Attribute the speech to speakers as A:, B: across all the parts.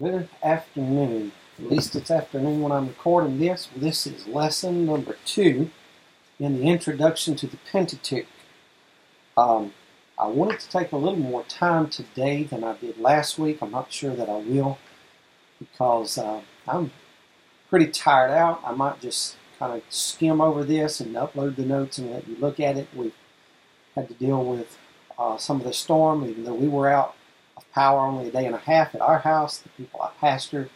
A: Good afternoon. At least it's afternoon when I'm recording this. This is lesson number two in the introduction to the Pentateuch. Um, I wanted to take a little more time today than I did last week. I'm not sure that I will because uh, I'm pretty tired out. I might just kind of skim over this and upload the notes and let you look at it. We've had to deal with uh, some of the storm, even though we were out of power only a day and a half at our house. The people I pastor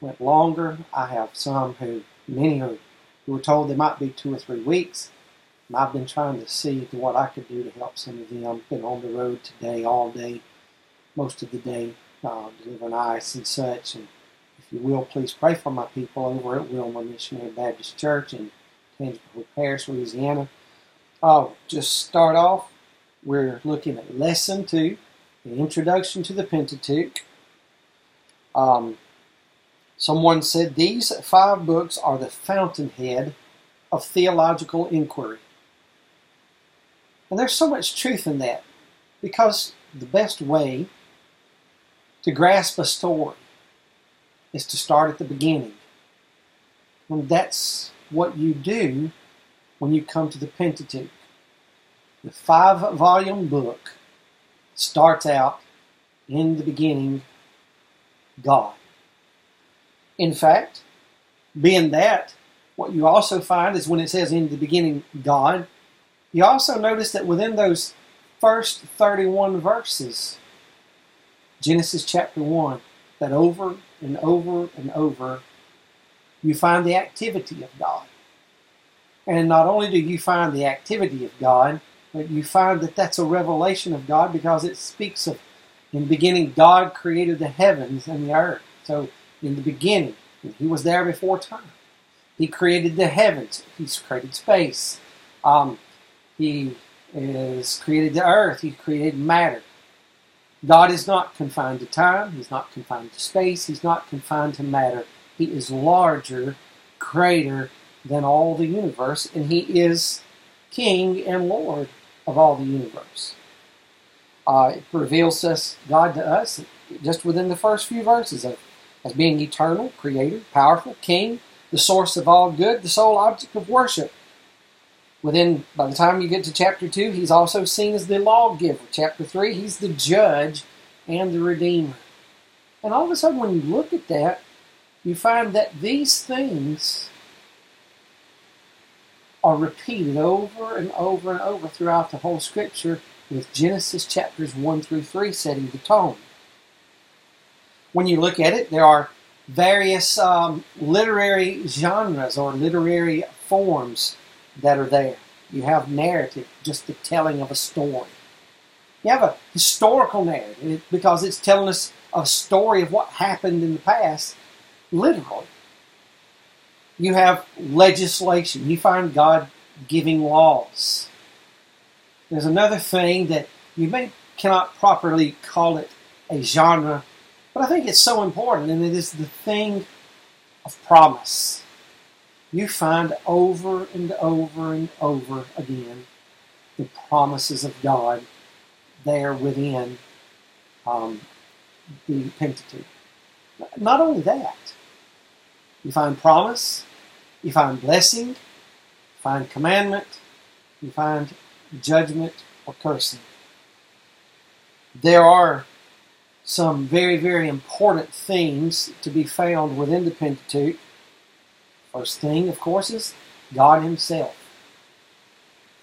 A: went longer. I have some who, many who, who were told they might be two or three weeks. And I've been trying to see what I could do to help some of them. Been on the road today, all day, most of the day, uh, delivering ice and such. And if you will, please pray for my people over at Wilmer Missionary Baptist Church in Tangipahoa Parish, Louisiana. I'll just start off. We're looking at lesson two the introduction to the Pentateuch. Um, someone said these five books are the fountainhead of theological inquiry. And there's so much truth in that because the best way to grasp a story is to start at the beginning. And that's what you do when you come to the Pentateuch. The five volume book starts out in the beginning, God. In fact, being that, what you also find is when it says in the beginning, God, you also notice that within those first 31 verses, Genesis chapter 1, that over and over and over, you find the activity of God. And not only do you find the activity of God, you find that that's a revelation of God because it speaks of, in the beginning, God created the heavens and the earth. So, in the beginning, He was there before time. He created the heavens. He's created space. Um, he has created the earth. He created matter. God is not confined to time. He's not confined to space. He's not confined to matter. He is larger, greater than all the universe, and He is King and Lord of all the universe. Uh, it reveals us God to us just within the first few verses of as being eternal, creator, powerful, king, the source of all good, the sole object of worship. Within by the time you get to chapter two, he's also seen as the lawgiver. Chapter three, he's the judge and the redeemer. And all of a sudden, when you look at that, you find that these things are repeated over and over and over throughout the whole scripture, with Genesis chapters 1 through 3 setting the tone. When you look at it, there are various um, literary genres or literary forms that are there. You have narrative, just the telling of a story. You have a historical narrative because it's telling us a story of what happened in the past, literally you have legislation. You find God giving laws. There's another thing that you may cannot properly call it a genre, but I think it's so important, and it is the thing of promise. You find over and over and over again the promises of God there within um, the Pentateuch. Not only that, you find promise, you find blessing, you find commandment, you find judgment or cursing. There are some very, very important things to be found within the Pentateuch. First thing, of course, is God Himself.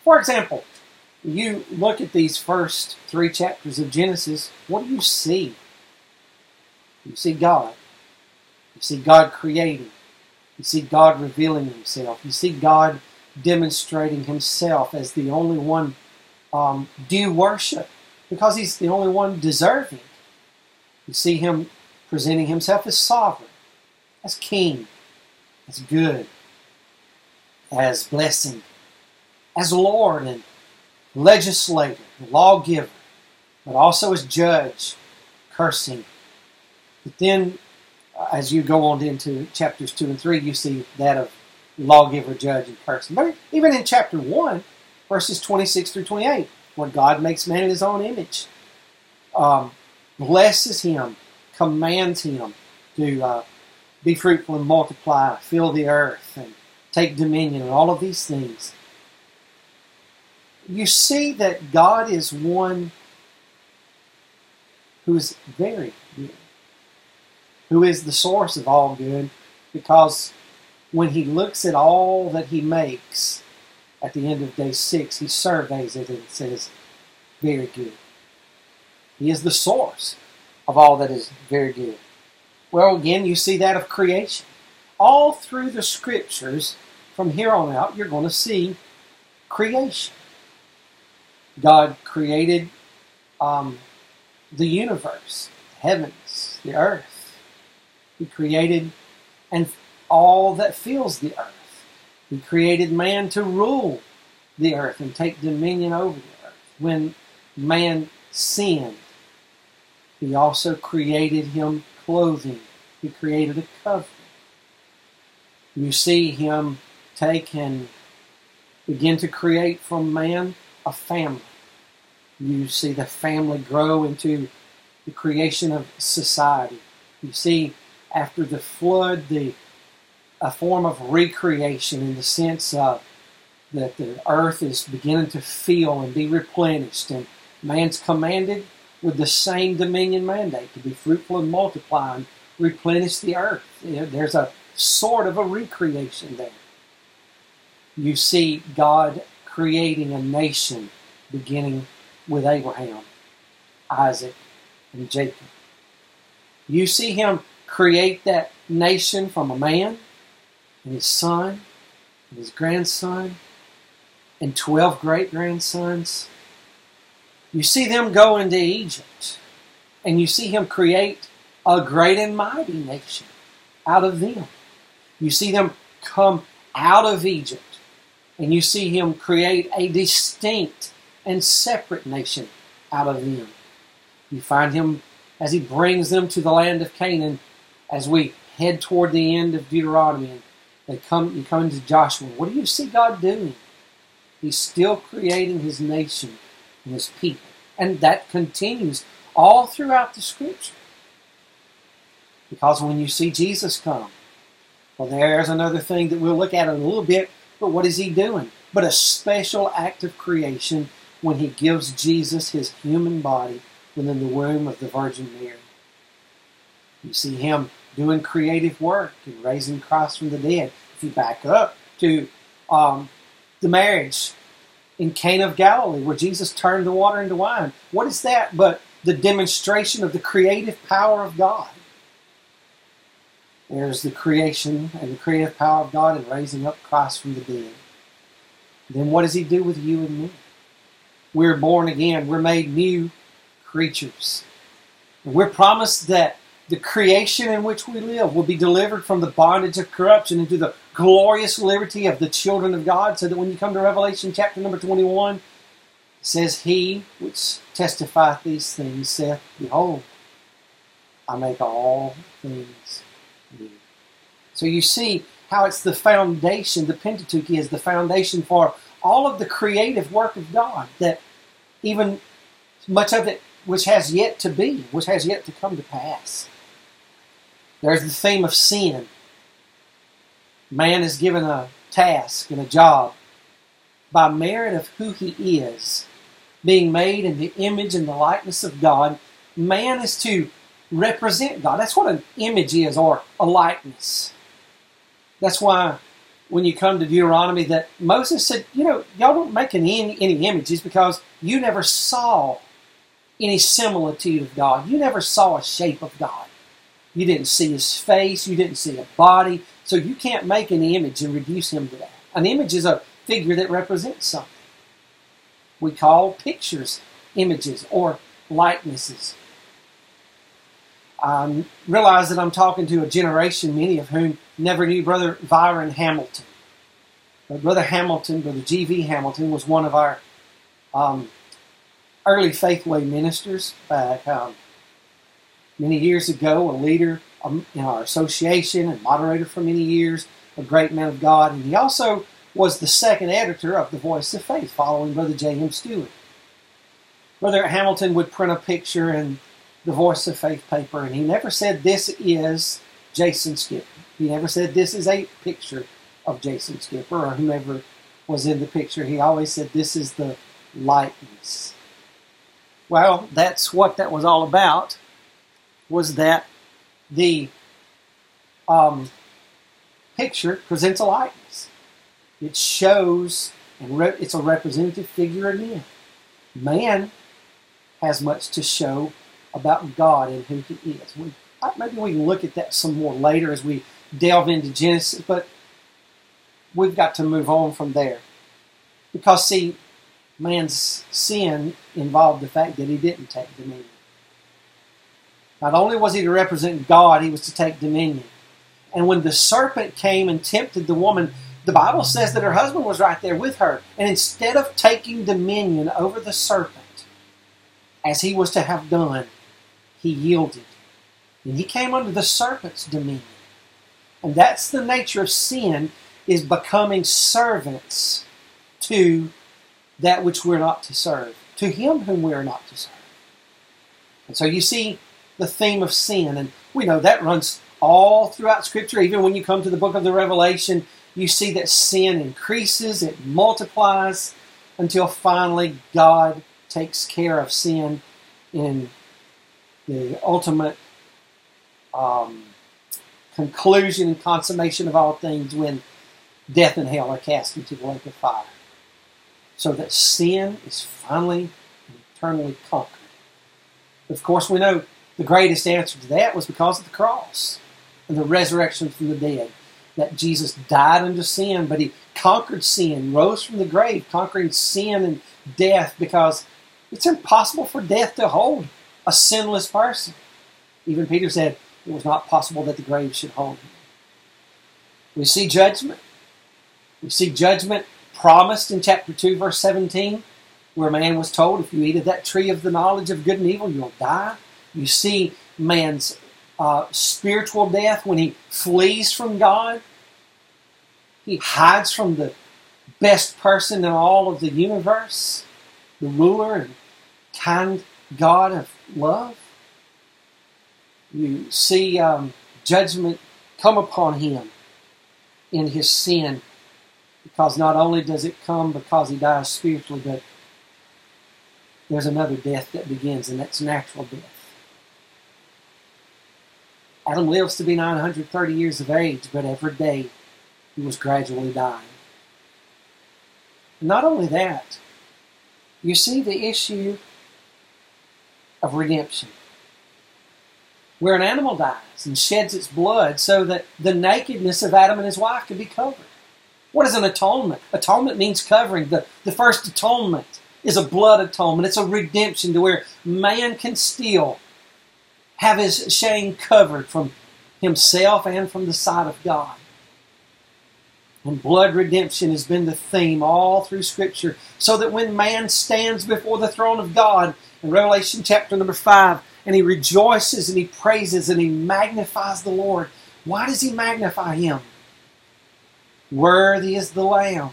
A: For example, you look at these first three chapters of Genesis, what do you see? You see God. You see God creating. You see God revealing Himself. You see God demonstrating Himself as the only one um, due worship because He's the only one deserving. You see Him presenting Himself as sovereign, as King, as good, as blessing, as Lord and legislator, lawgiver, but also as judge, cursing. But then as you go on into chapters 2 and 3, you see that of lawgiver, judge, and person. But even in chapter 1, verses 26 through 28, when God makes man in his own image, um, blesses him, commands him, to uh, be fruitful and multiply, fill the earth, and take dominion, and all of these things. You see that God is one who is very good, who is the source of all good, because when he looks at all that he makes at the end of day six, he surveys it and says, Very good. He is the source of all that is very good. Well, again, you see that of creation. All through the scriptures, from here on out, you're going to see creation. God created um, the universe, the heavens, the earth. He created and all that fills the earth. He created man to rule the earth and take dominion over the earth. When man sinned, he also created him clothing. He created a covering. You see him take and begin to create from man a family. You see the family grow into the creation of society. You see after the flood the a form of recreation in the sense of that the earth is beginning to feel and be replenished and man's commanded with the same dominion mandate to be fruitful and multiply and replenish the earth. There's a sort of a recreation there. You see God creating a nation beginning with Abraham, Isaac, and Jacob. You see him create that nation from a man and his son and his grandson and 12 great grandsons. You see them go into Egypt and you see him create a great and mighty nation out of them. You see them come out of Egypt and you see him create a distinct and separate nation out of them. You find him as he brings them to the land of Canaan as we head toward the end of Deuteronomy and come you come into Joshua. What do you see God doing? He's still creating his nation and his people. And that continues all throughout the scripture. Because when you see Jesus come, well, there's another thing that we'll look at in a little bit, but what is he doing? But a special act of creation when he gives Jesus his human body within the womb of the Virgin Mary. You see him doing creative work and raising Christ from the dead. If you back up to um, the marriage in Cana of Galilee, where Jesus turned the water into wine, what is that but the demonstration of the creative power of God? There's the creation and the creative power of God in raising up Christ from the dead. Then what does He do with you and me? We're born again. We're made new creatures. We're promised that the creation in which we live will be delivered from the bondage of corruption into the glorious liberty of the children of God. So that when you come to Revelation chapter number 21, it says, He which testifieth these things saith, Behold, I make all things new. So you see how it's the foundation, the Pentateuch is the foundation for all of the creative work of God, that even much of it which has yet to be, which has yet to come to pass. There's the theme of sin. Man is given a task and a job by merit of who he is, being made in the image and the likeness of God. Man is to represent God. That's what an image is, or a likeness. That's why when you come to Deuteronomy, that Moses said, you know, y'all don't make any, any images because you never saw any similitude of God. You never saw a shape of God. You didn't see his face. You didn't see a body. So you can't make an image and reduce him to that. An image is a figure that represents something. We call pictures images or likenesses. I realize that I'm talking to a generation, many of whom never knew Brother Byron Hamilton. But Brother Hamilton, Brother G.V. Hamilton, was one of our um, early Faithway ministers back um, many years ago, a leader um, in our association and moderator for many years, a great man of God. And he also was the second editor of The Voice of Faith, following Brother J.M. Stewart. Brother Hamilton would print a picture in the Voice of Faith paper, and he never said this is Jason Skipper. He never said this is a picture of Jason Skipper or whomever was in the picture. He always said this is the likeness. Well, that's what that was all about. Was that the um, picture presents a likeness? It shows, and re- it's a representative figure again. Man Man has much to show about God and who He is. We, maybe we can look at that some more later as we delve into Genesis, but we've got to move on from there. Because, see, man's sin involved the fact that he didn't take dominion. Not only was he to represent God, he was to take dominion. And when the serpent came and tempted the woman, the Bible says that her husband was right there with her. And instead of taking dominion over the serpent, as he was to have done, he yielded. And he came under the serpent's dominion. And that's the nature of sin, is becoming servants to that which we're not to serve, to him whom we are not to serve. And so you see the theme of sin, and we know that runs all throughout Scripture. Even when you come to the book of the Revelation, you see that sin increases, it multiplies, until finally God takes care of sin in the ultimate um, conclusion and consummation of all things when death and hell are cast into the lake of fire so that sin is finally and eternally conquered. Of course, we know the greatest answer to that was because of the cross and the resurrection from the dead. That Jesus died unto sin, but he conquered sin, rose from the grave, conquering sin and death because it's impossible for death to hold a sinless person. Even Peter said it was not possible that the grave should hold him. We see judgment. We see judgment promised in chapter 2, verse 17, where man was told, if you eat of that tree of the knowledge of good and evil, you'll die. You see man's uh, spiritual death when he flees from God. He hides from the best person in all of the universe, the ruler and kind God of love. You see um, judgment come upon him in his sin because not only does it come because he dies spiritually, but there's another death that begins, and that's natural death. Adam lives to be 930 years of age, but every day he was gradually dying. Not only that, you see the issue of redemption, where an animal dies and sheds its blood so that the nakedness of Adam and his wife can be covered. What is an atonement? Atonement means covering. The, the first atonement is a blood atonement. It's a redemption to where man can still have his shame covered from himself and from the sight of God. And blood redemption has been the theme all through Scripture, so that when man stands before the throne of God in Revelation chapter number 5, and he rejoices and he praises and he magnifies the Lord, why does he magnify him? Worthy is the Lamb,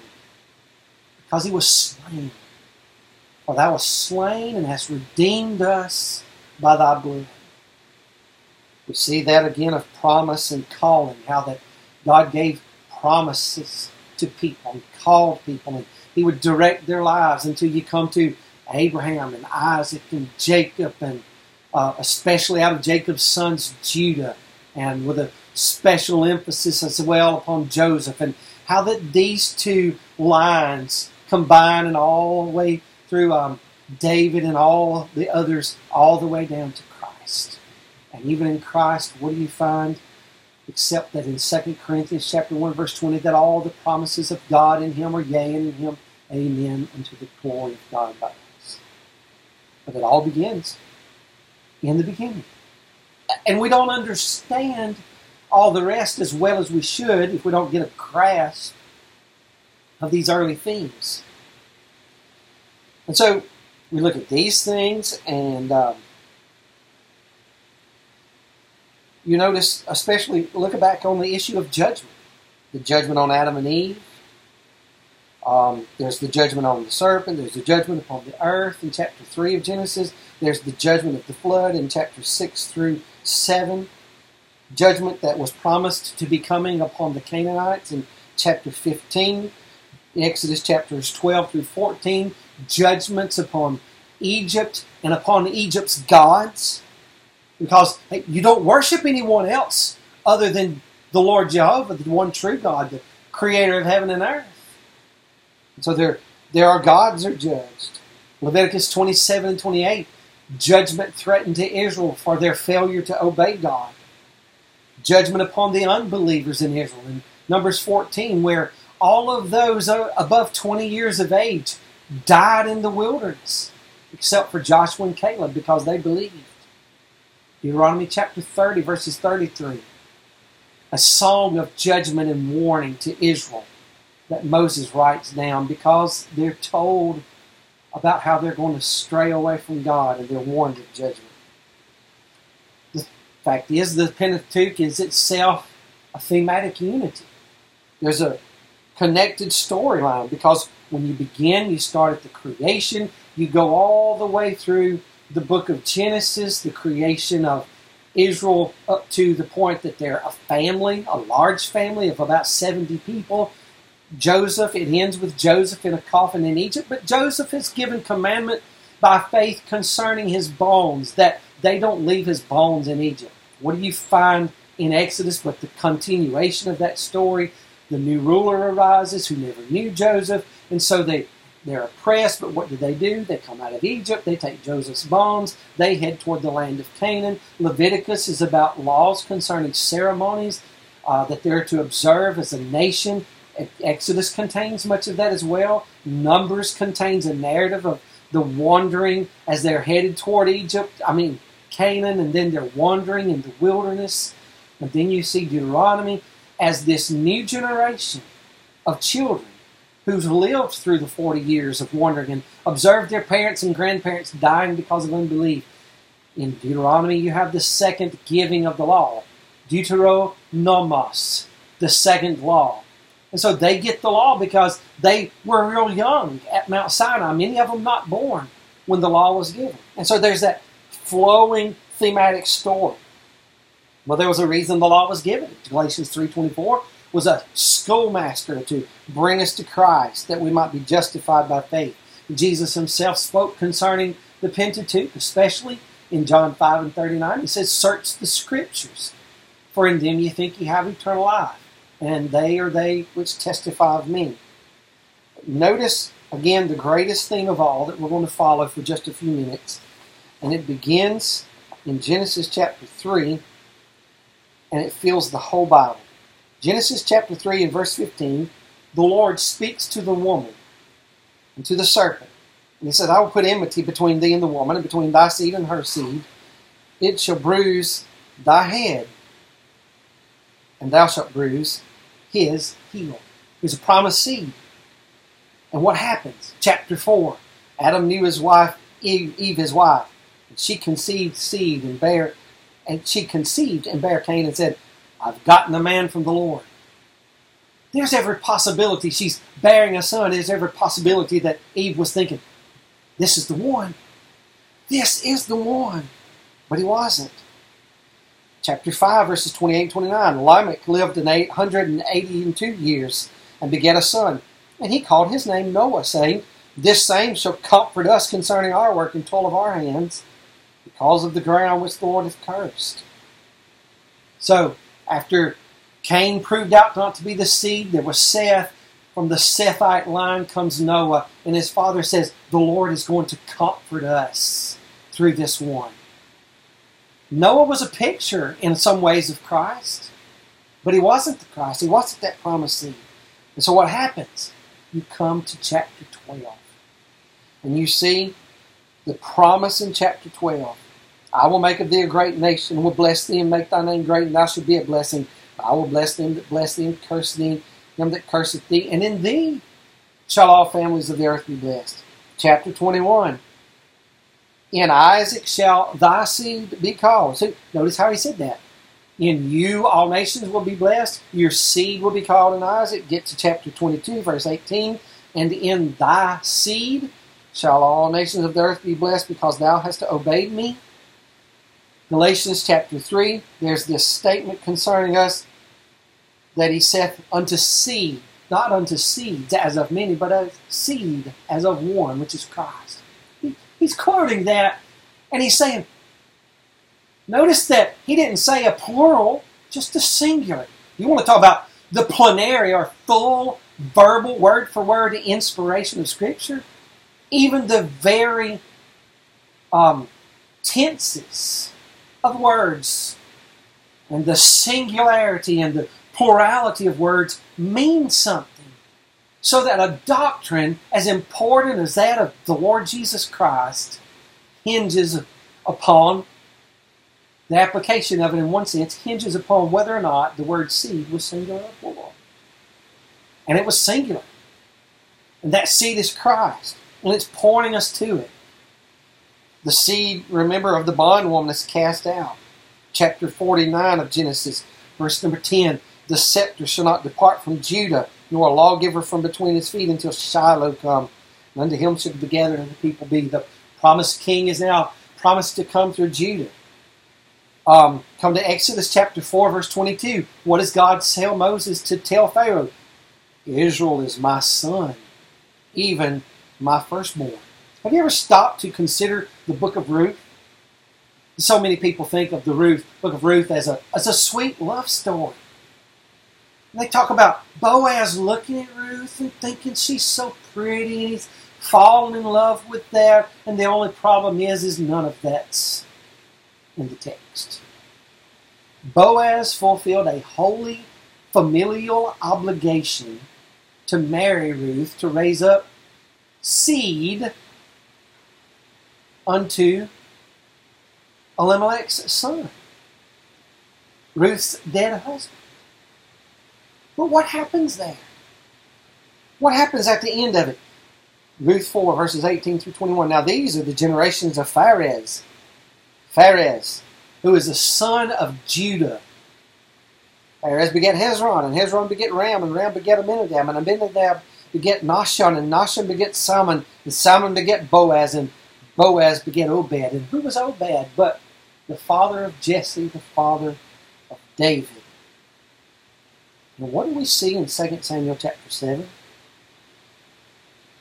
A: because he was slain. For thou wast slain and hast redeemed us by thy blood. We see that again of promise and calling, how that God gave promises to people and called people, and He would direct their lives until you come to Abraham and Isaac and Jacob, and uh, especially out of Jacob's sons, Judah, and with a special emphasis as well upon Joseph and how that these two lines combine and all the way through um, David and all the others, all the way down to Christ. And even in Christ, what do you find? Except that in 2 Corinthians chapter 1, verse 20, that all the promises of God in him are yea, and in him amen unto the glory of God by us. But it all begins in the beginning. And we don't understand all the rest as well as we should if we don't get a grasp of these early themes. And so we look at these things, and um, you notice, especially look back on the issue of judgment the judgment on Adam and Eve. Um, there's the judgment on the serpent. There's the judgment upon the earth in chapter 3 of Genesis. There's the judgment of the flood in chapter 6 through 7. Judgment that was promised to be coming upon the Canaanites in chapter 15. Exodus chapters 12 through 14. Judgments upon Egypt and upon Egypt's gods. Because you don't worship anyone else other than the Lord Jehovah, the one true God, the creator of heaven and earth. And so there, there are gods are judged. Leviticus 27 and 28, judgment threatened to Israel for their failure to obey God. Judgment upon the unbelievers in Israel. In Numbers 14, where all of those above 20 years of age died in the wilderness, except for Joshua and Caleb because they believed. Deuteronomy chapter 30, verses 33 a song of judgment and warning to Israel that Moses writes down because they're told about how they're going to stray away from God and they're warned of judgment. The fact is, the Pentateuch is itself a thematic unity. There's a connected storyline because when you begin, you start at the creation, you go all the way through the book of Genesis, the creation of Israel up to the point that they're a family, a large family of about 70 people. Joseph, it ends with Joseph in a coffin in Egypt, but Joseph is given commandment by faith concerning his bones that they don't leave his bones in Egypt. What do you find in Exodus but the continuation of that story? The new ruler arises who never knew Joseph, and so they they're oppressed, but what do they do? They come out of Egypt, they take Joseph's bonds, they head toward the land of Canaan. Leviticus is about laws concerning ceremonies uh, that they're to observe as a nation. Exodus contains much of that as well. Numbers contains a narrative of the wandering as they're headed toward Egypt. I mean, Canaan, and then they're wandering in the wilderness. And then you see Deuteronomy as this new generation of children who's lived through the 40 years of wandering and observed their parents and grandparents dying because of unbelief. In Deuteronomy, you have the second giving of the law, Deuteronomos, the second law. And so they get the law because they were real young at Mount Sinai, many of them not born when the law was given. And so there's that flowing thematic story. Well, there was a reason the law was given. Galatians 3.24 was a schoolmaster to bring us to Christ that we might be justified by faith. Jesus himself spoke concerning the Pentateuch, especially in John 5 and 39. He says, Search the scriptures, for in them you think you have eternal life, and they are they which testify of me. Notice again the greatest thing of all that we're going to follow for just a few minutes, and it begins in Genesis chapter 3, and it fills the whole Bible. Genesis chapter 3 and verse 15, the Lord speaks to the woman and to the serpent. And he said, I will put enmity between thee and the woman, and between thy seed and her seed. It shall bruise thy head, and thou shalt bruise his heel. He's a promised seed. And what happens? Chapter 4 Adam knew his wife, Eve, Eve his wife, and she conceived seed and bare, and she conceived and bare Cain and said, I've gotten a man from the Lord. There's every possibility she's bearing a son. There's every possibility that Eve was thinking, this is the one. This is the one. But he wasn't. Chapter 5, verses 28 and 29. Lamech lived in 882 years and begat a son. And he called his name Noah, saying, This same shall comfort us concerning our work and toil of our hands, because of the ground which the Lord hath cursed. So, after Cain proved out not to be the seed, there was Seth. From the Sethite line comes Noah, and his father says, The Lord is going to comfort us through this one. Noah was a picture in some ways of Christ, but he wasn't the Christ. He wasn't that promised seed. And so what happens? You come to chapter 12, and you see the promise in chapter 12 I will make of thee a great nation, and will bless thee, and make thy name great, and thou shalt be a blessing. I will bless them that bless thee, and curse thee, them that curseth thee, and in thee shall all families of the earth be blessed. Chapter 21. In Isaac shall thy seed be called. So notice how he said that. In you all nations will be blessed. Your seed will be called in Isaac. Get to chapter 22, verse 18. And in thy seed shall all nations of the earth be blessed because thou hast obeyed me. Galatians chapter 3, there's this statement concerning us that he saith unto seed, not unto seeds as of many, but as seed as of one, which is Christ. He, he's quoting that and he's saying, notice that he didn't say a plural, just a singular. You want to talk about the plenary or full verbal, word for word inspiration of Scripture? Even the very um, tenses of words and the singularity and the plurality of words mean something. So that a doctrine as important as that of the Lord Jesus Christ hinges upon the application of it in one sense hinges upon whether or not the word seed was singular or plural. And it was singular. And that seed is Christ. And it's pointing us to it. The seed, remember, of the bondwoman is cast out. Chapter 49 of Genesis, verse number 10. The scepter shall not depart from Judah, nor a lawgiver from between his feet until Shiloh come. And unto him shall be gathered and the people be. The promised king is now promised to come through Judah. Um, come to Exodus chapter 4, verse 22. What does God tell Moses to tell Pharaoh? Israel is my son, even my firstborn. Have you ever stopped to consider the book of Ruth? So many people think of the Ruth, book of Ruth as a, as a sweet love story. And they talk about Boaz looking at Ruth and thinking she's so pretty and he's fallen in love with that. And the only problem is, is none of that's in the text. Boaz fulfilled a holy familial obligation to marry Ruth to raise up seed unto Elimelech's son, Ruth's dead husband. But what happens there? What happens at the end of it? Ruth 4, verses 18 through 21. Now, these are the generations of Pharez. Pharez, who is the son of Judah. Pharez begat Hezron, and Hezron begat Ram, and Ram begat Amminadab, and Amminadab begat Nahshon, and Nahshon begat Salmon, and Salmon begat Boaz, and Boaz begat Obed. And who was Obed but the father of Jesse, the father of David? And what do we see in 2 Samuel chapter 7?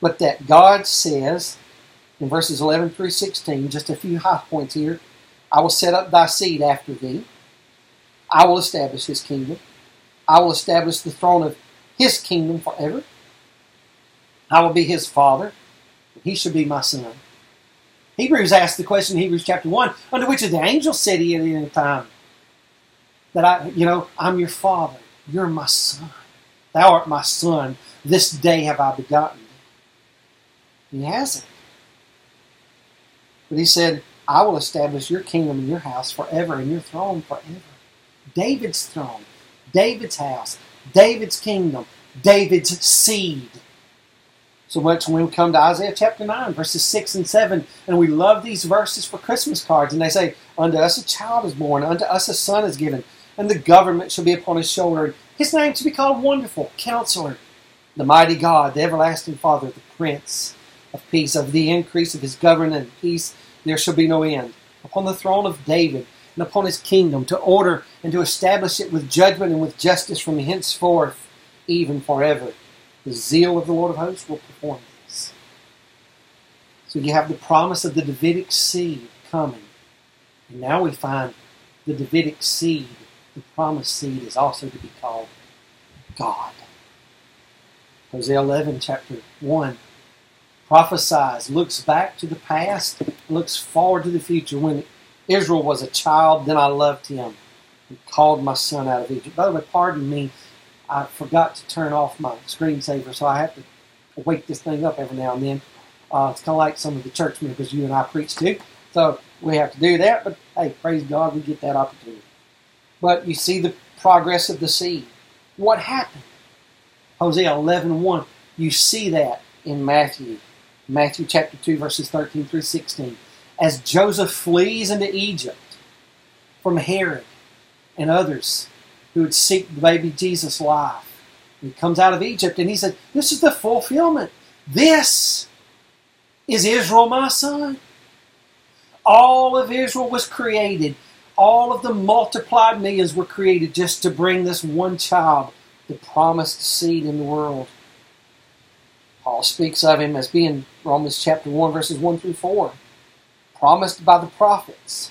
A: But that God says in verses 11 through 16, just a few high points here I will set up thy seed after thee. I will establish his kingdom. I will establish the throne of his kingdom forever. I will be his father. And he shall be my son. Hebrews asked the question in Hebrews chapter 1 under which of the angels said he at any time that I, you know, I'm your father. You're my son. Thou art my son. This day have I begotten thee. He hasn't. But he said, I will establish your kingdom and your house forever and your throne forever. David's throne, David's house, David's kingdom, David's seed. So much when we come to Isaiah chapter 9, verses 6 and 7, and we love these verses for Christmas cards, and they say, Unto us a child is born, unto us a son is given, and the government shall be upon his shoulder. His name shall be called Wonderful, Counselor, the Mighty God, the Everlasting Father, the Prince of Peace. Of the increase of his government and peace there shall be no end. Upon the throne of David, and upon his kingdom, to order and to establish it with judgment and with justice from henceforth, even forever. The zeal of the Lord of hosts will perform this. So you have the promise of the Davidic seed coming. And now we find the Davidic seed, the promised seed, is also to be called God. Hosea 11, chapter 1, prophesies, looks back to the past, looks forward to the future. When Israel was a child, then I loved him and called my son out of Egypt. By the way, pardon me I forgot to turn off my screensaver, so I have to wake this thing up every now and then. Uh, it's kind of like some of the church members you and I preach to. So we have to do that, but hey, praise God, we get that opportunity. But you see the progress of the seed. What happened? Hosea 11 1. You see that in Matthew. Matthew chapter 2, verses 13 through 16. As Joseph flees into Egypt from Herod and others, who would seek the baby Jesus' life. He comes out of Egypt and he said, This is the fulfillment. This Is Israel my son? All of Israel was created. All of the multiplied millions were created just to bring this one child, the promised seed in the world. Paul speaks of him as being Romans chapter 1, verses 1 through 4, promised by the prophets.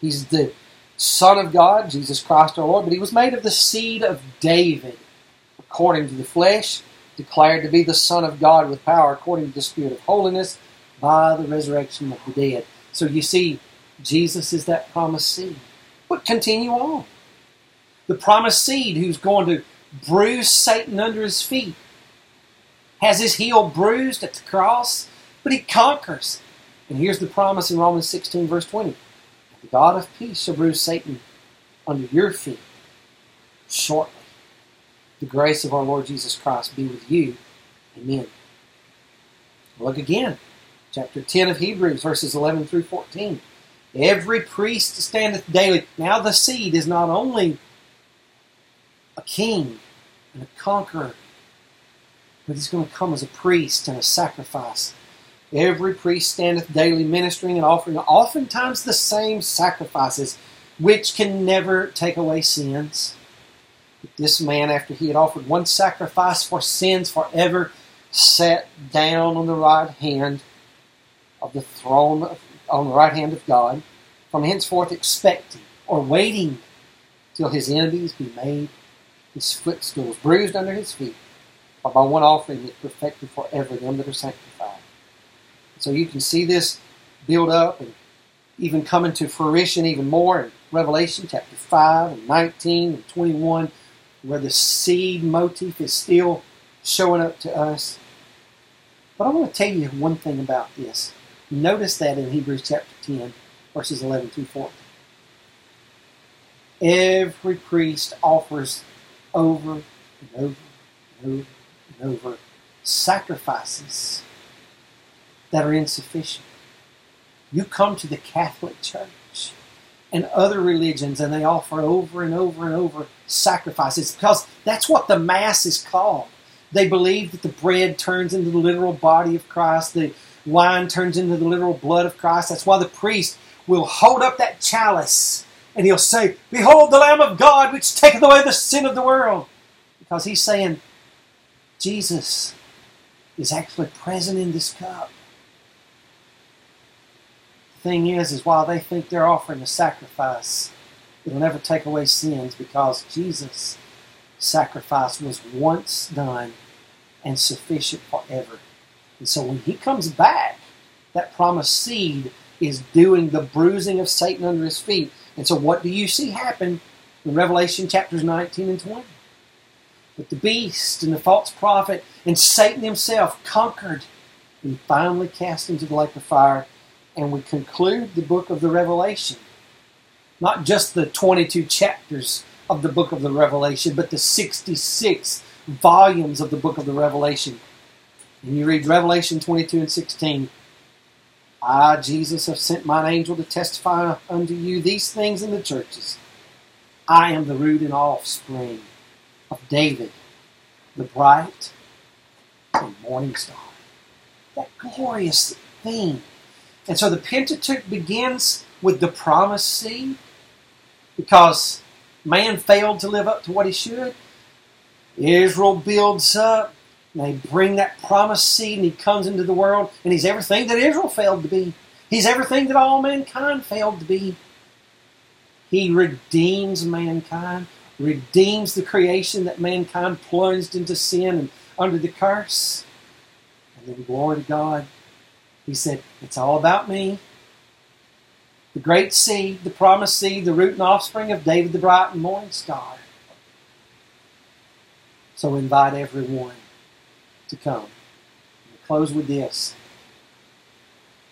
A: He's the Son of God, Jesus Christ our Lord, but he was made of the seed of David, according to the flesh, declared to be the Son of God with power, according to the Spirit of holiness, by the resurrection of the dead. So you see, Jesus is that promised seed. But continue on. The promised seed who's going to bruise Satan under his feet has his heel bruised at the cross, but he conquers. And here's the promise in Romans 16, verse 20 The God of peace shall bruise Satan under your feet shortly. The grace of our Lord Jesus Christ be with you. Amen. Look again, chapter 10 of Hebrews, verses 11 through 14. Every priest standeth daily. Now the seed is not only a king and a conqueror, but he's going to come as a priest and a sacrifice. Every priest standeth daily ministering and offering oftentimes the same sacrifices, which can never take away sins. But this man, after he had offered one sacrifice for sins forever, sat down on the right hand of the throne of on the right hand of God, from henceforth expecting or waiting till his enemies be made his footstools, bruised under his feet, or by one offering he perfected forever them that are sanctified. So you can see this build up and even coming to fruition even more in Revelation chapter 5 and 19 and 21, where the seed motif is still showing up to us. But I want to tell you one thing about this. Notice that in Hebrews chapter 10, verses 11 through 14. Every priest offers over and over and over and over sacrifices that are insufficient. You come to the Catholic Church and other religions, and they offer over and over and over sacrifices because that's what the Mass is called. They believe that the bread turns into the literal body of Christ, the wine turns into the literal blood of Christ. That's why the priest will hold up that chalice and he'll say, Behold the Lamb of God which taketh away the sin of the world. Because he's saying, Jesus is actually present in this cup. Thing is, is while they think they're offering a sacrifice, it'll never take away sins because Jesus' sacrifice was once done and sufficient forever. And so when he comes back, that promised seed is doing the bruising of Satan under his feet. And so what do you see happen in Revelation chapters 19 and 20? But the beast and the false prophet and Satan himself conquered and finally cast into the lake of fire. And we conclude the book of the Revelation. Not just the 22 chapters of the book of the Revelation, but the 66 volumes of the book of the Revelation and you read Revelation 22 and 16. I, Jesus, have sent mine angel to testify unto you these things in the churches. I am the root and offspring of David, the bright and morning star. That glorious thing. And so the Pentateuch begins with the promised seed because man failed to live up to what he should. Israel builds up and they bring that promised seed, and he comes into the world, and he's everything that Israel failed to be. He's everything that all mankind failed to be. He redeems mankind, redeems the creation that mankind plunged into sin and under the curse. And then, glory to God, he said, It's all about me. The great seed, the promised seed, the root and offspring of David the bright and morning star. So invite everyone to come. We'll close with this.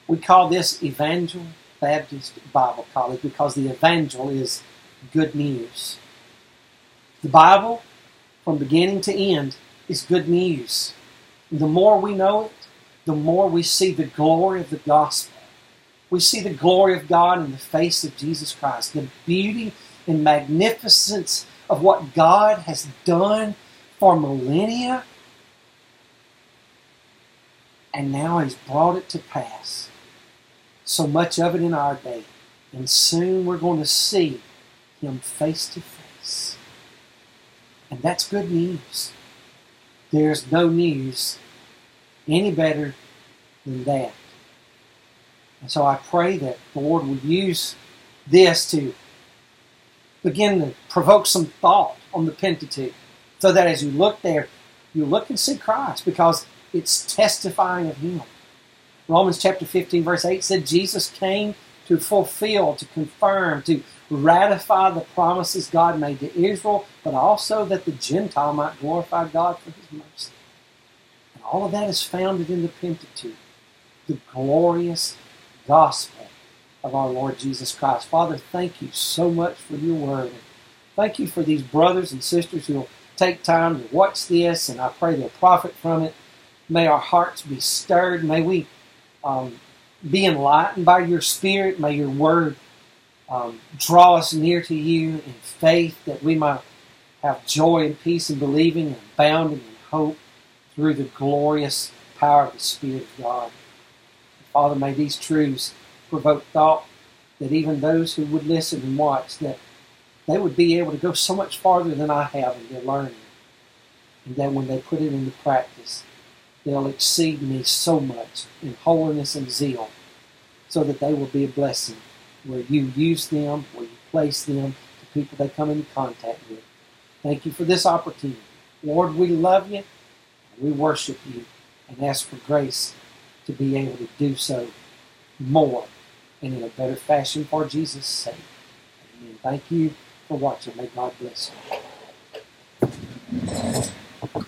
A: We call this Evangel Baptist Bible College because the evangel is good news. The Bible, from beginning to end, is good news. The more we know it, the more we see the glory of the gospel. We see the glory of God in the face of Jesus Christ, the beauty and magnificence of what God has done for millennia And now He's brought it to pass. So much of it in our day. And soon we're going to see Him face to face. And that's good news. There's no news any better than that. And so I pray that the Lord would use this to begin to provoke some thought on the Pentateuch so that as you look there, you look and see Christ because it's testifying of Him. Romans chapter 15, verse 8 said Jesus came to fulfill, to confirm, to ratify the promises God made to Israel, but also that the Gentile might glorify God for His mercy. All of that is founded in the Pentateuch, the glorious gospel of our Lord Jesus Christ. Father, thank you so much for your word. Thank you for these brothers and sisters who will take time to watch this, and I pray they'll profit from it. May our hearts be stirred. May we um, be enlightened by your Spirit. May your word um, draw us near to you in faith that we might have joy and peace in believing and abounding in hope through the glorious power of the Spirit of God. Father, may these truths provoke thought that even those who would listen and watch, that they would be able to go so much farther than I have in their learning. And that when they put it into practice, they'll exceed me so much in holiness and zeal, so that they will be a blessing where you use them, where you place them, to people they come into contact with. Thank you for this opportunity. Lord, we love you, we worship you, and ask for grace to be able to do so more and in a better fashion for Jesus' sake. Amen. Thank you for watching. May God bless you.